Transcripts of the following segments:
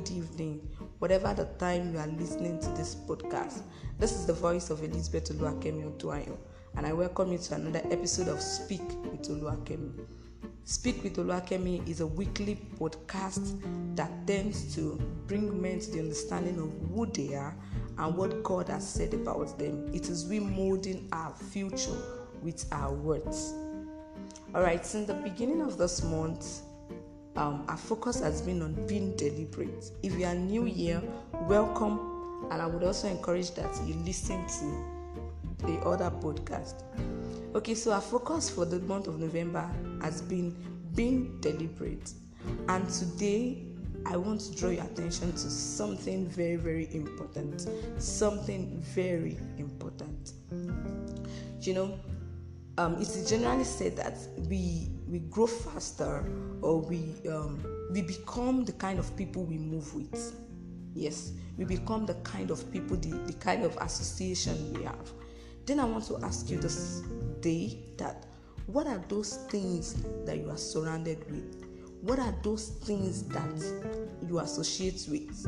good evening, whatever the time you are listening to this podcast. This is the voice of Elizabeth Oluwakemi Oduayo, and I welcome you to another episode of Speak with Oluwakemi. Speak with Oluwakemi is a weekly podcast that tends to bring men to the understanding of who they are and what God has said about them. It is we molding our future with our words. All right, since the beginning of this month, um, our focus has been on being deliberate. If you are new here, welcome, and I would also encourage that you listen to the other podcast. Okay, so our focus for the month of November has been being deliberate, and today I want to draw your attention to something very, very important. Something very important. You know, um, it is generally said that we we grow faster or we um, we become the kind of people we move with. Yes, we become the kind of people, the, the kind of association we have. Then I want to ask you this day that what are those things that you are surrounded with? What are those things that you associate with?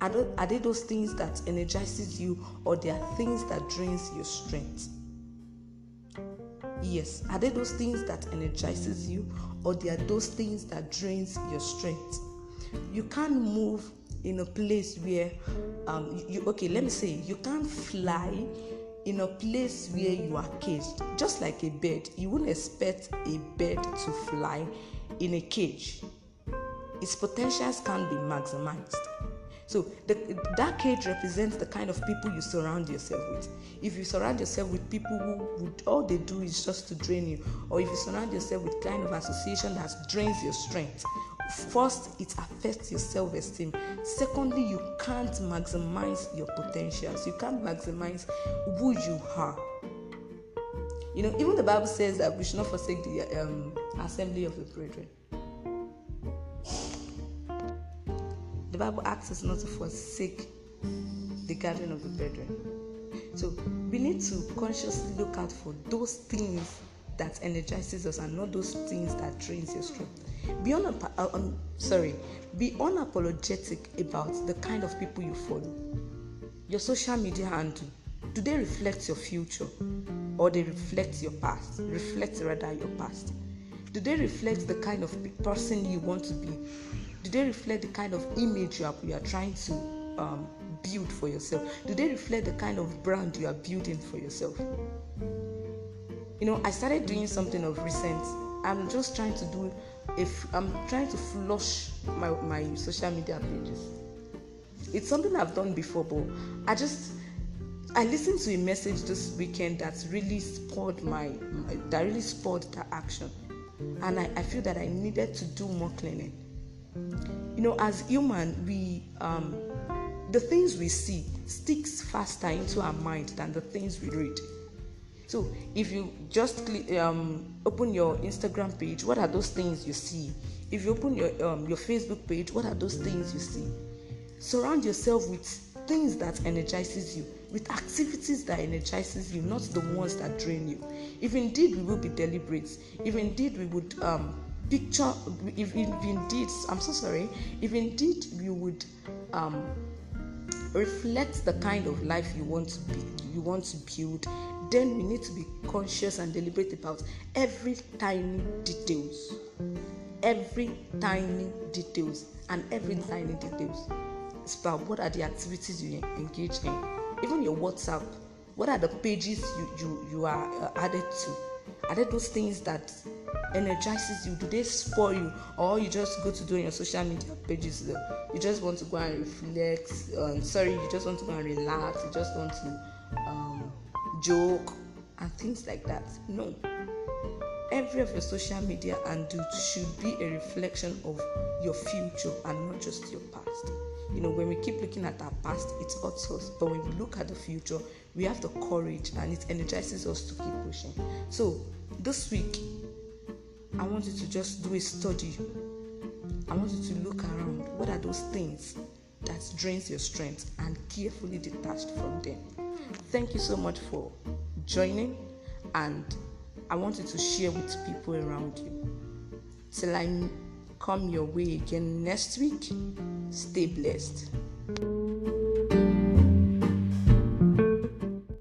Are, they, those things that energizes you or they are things that drains your strength? Yes. Are they those things that energizes you or they are those things that drains your strength? You can't move in a place where um you okay, let me say you can't fly in a place where you are caged. Just like a bird, you wouldn't expect a bird to fly in a cage. Its potentials can't be maximized. So the, that cage represents the kind of people you surround yourself with. If you surround yourself with people who would all they do is just to drain you, or if you surround yourself with kind of association that drains your strength, first it affects your self-esteem. Secondly, you can't maximize your potentials. You can't maximize who you are. You know, even the Bible says that we should not forsake the um, assembly of the brethren. The Bible asks us not to forsake the gathering of the brethren. So we need to consciously look out for those things that energizes us and not those things that drains your strength. Be un- uh, um, sorry, be unapologetic about the kind of people you follow. Your social media handle, do they reflect your future or they reflect your past? Reflect rather your past. Do they reflect the kind of person you want to be do they reflect the kind of image you are, you are trying to um, build for yourself? Do they reflect the kind of brand you are building for yourself? You know, I started doing something of recent. I'm just trying to do if I'm trying to flush my, my social media pages. It's something I've done before, but I just I listened to a message this weekend that really spurred my, that really spurred the action. And I, I feel that I needed to do more cleaning you know as human we um, the things we see sticks faster into our mind than the things we read. So if you just click, um, open your instagram page what are those things you see? If you open your um, your facebook page what are those things you see? Surround yourself with things that energizes you with activities that energizes you not the ones that drain you. If indeed we will be deliberate if indeed we would um, picture if, if indeed i'm so sorry if indeed you would um, reflect the kind of life you want to be you want to build then we need to be conscious and deliberate about every tiny details. Every tiny details and every tiny details. About what are the activities you engage in. Even your whatsapp what are the pages you you, you are uh, added to? Are there those things that energizes you? Do they spoil you, or you just go to do your social media pages? You just want to go and reflect. Um, sorry, you just want to go and relax. You just want to um, joke and things like that. No. Every of your social media and do should be a reflection of your future and not just your past. You know, when we keep looking at our past, it hurts us. But when we look at the future, we have the courage and it energizes us to keep pushing. So, this week, I want you to just do a study. I want you to look around. What are those things that drains your strength and carefully detached from them? Thank you so much for joining, and I want you to share with people around you. Till I come your way again next week. Stay blessed.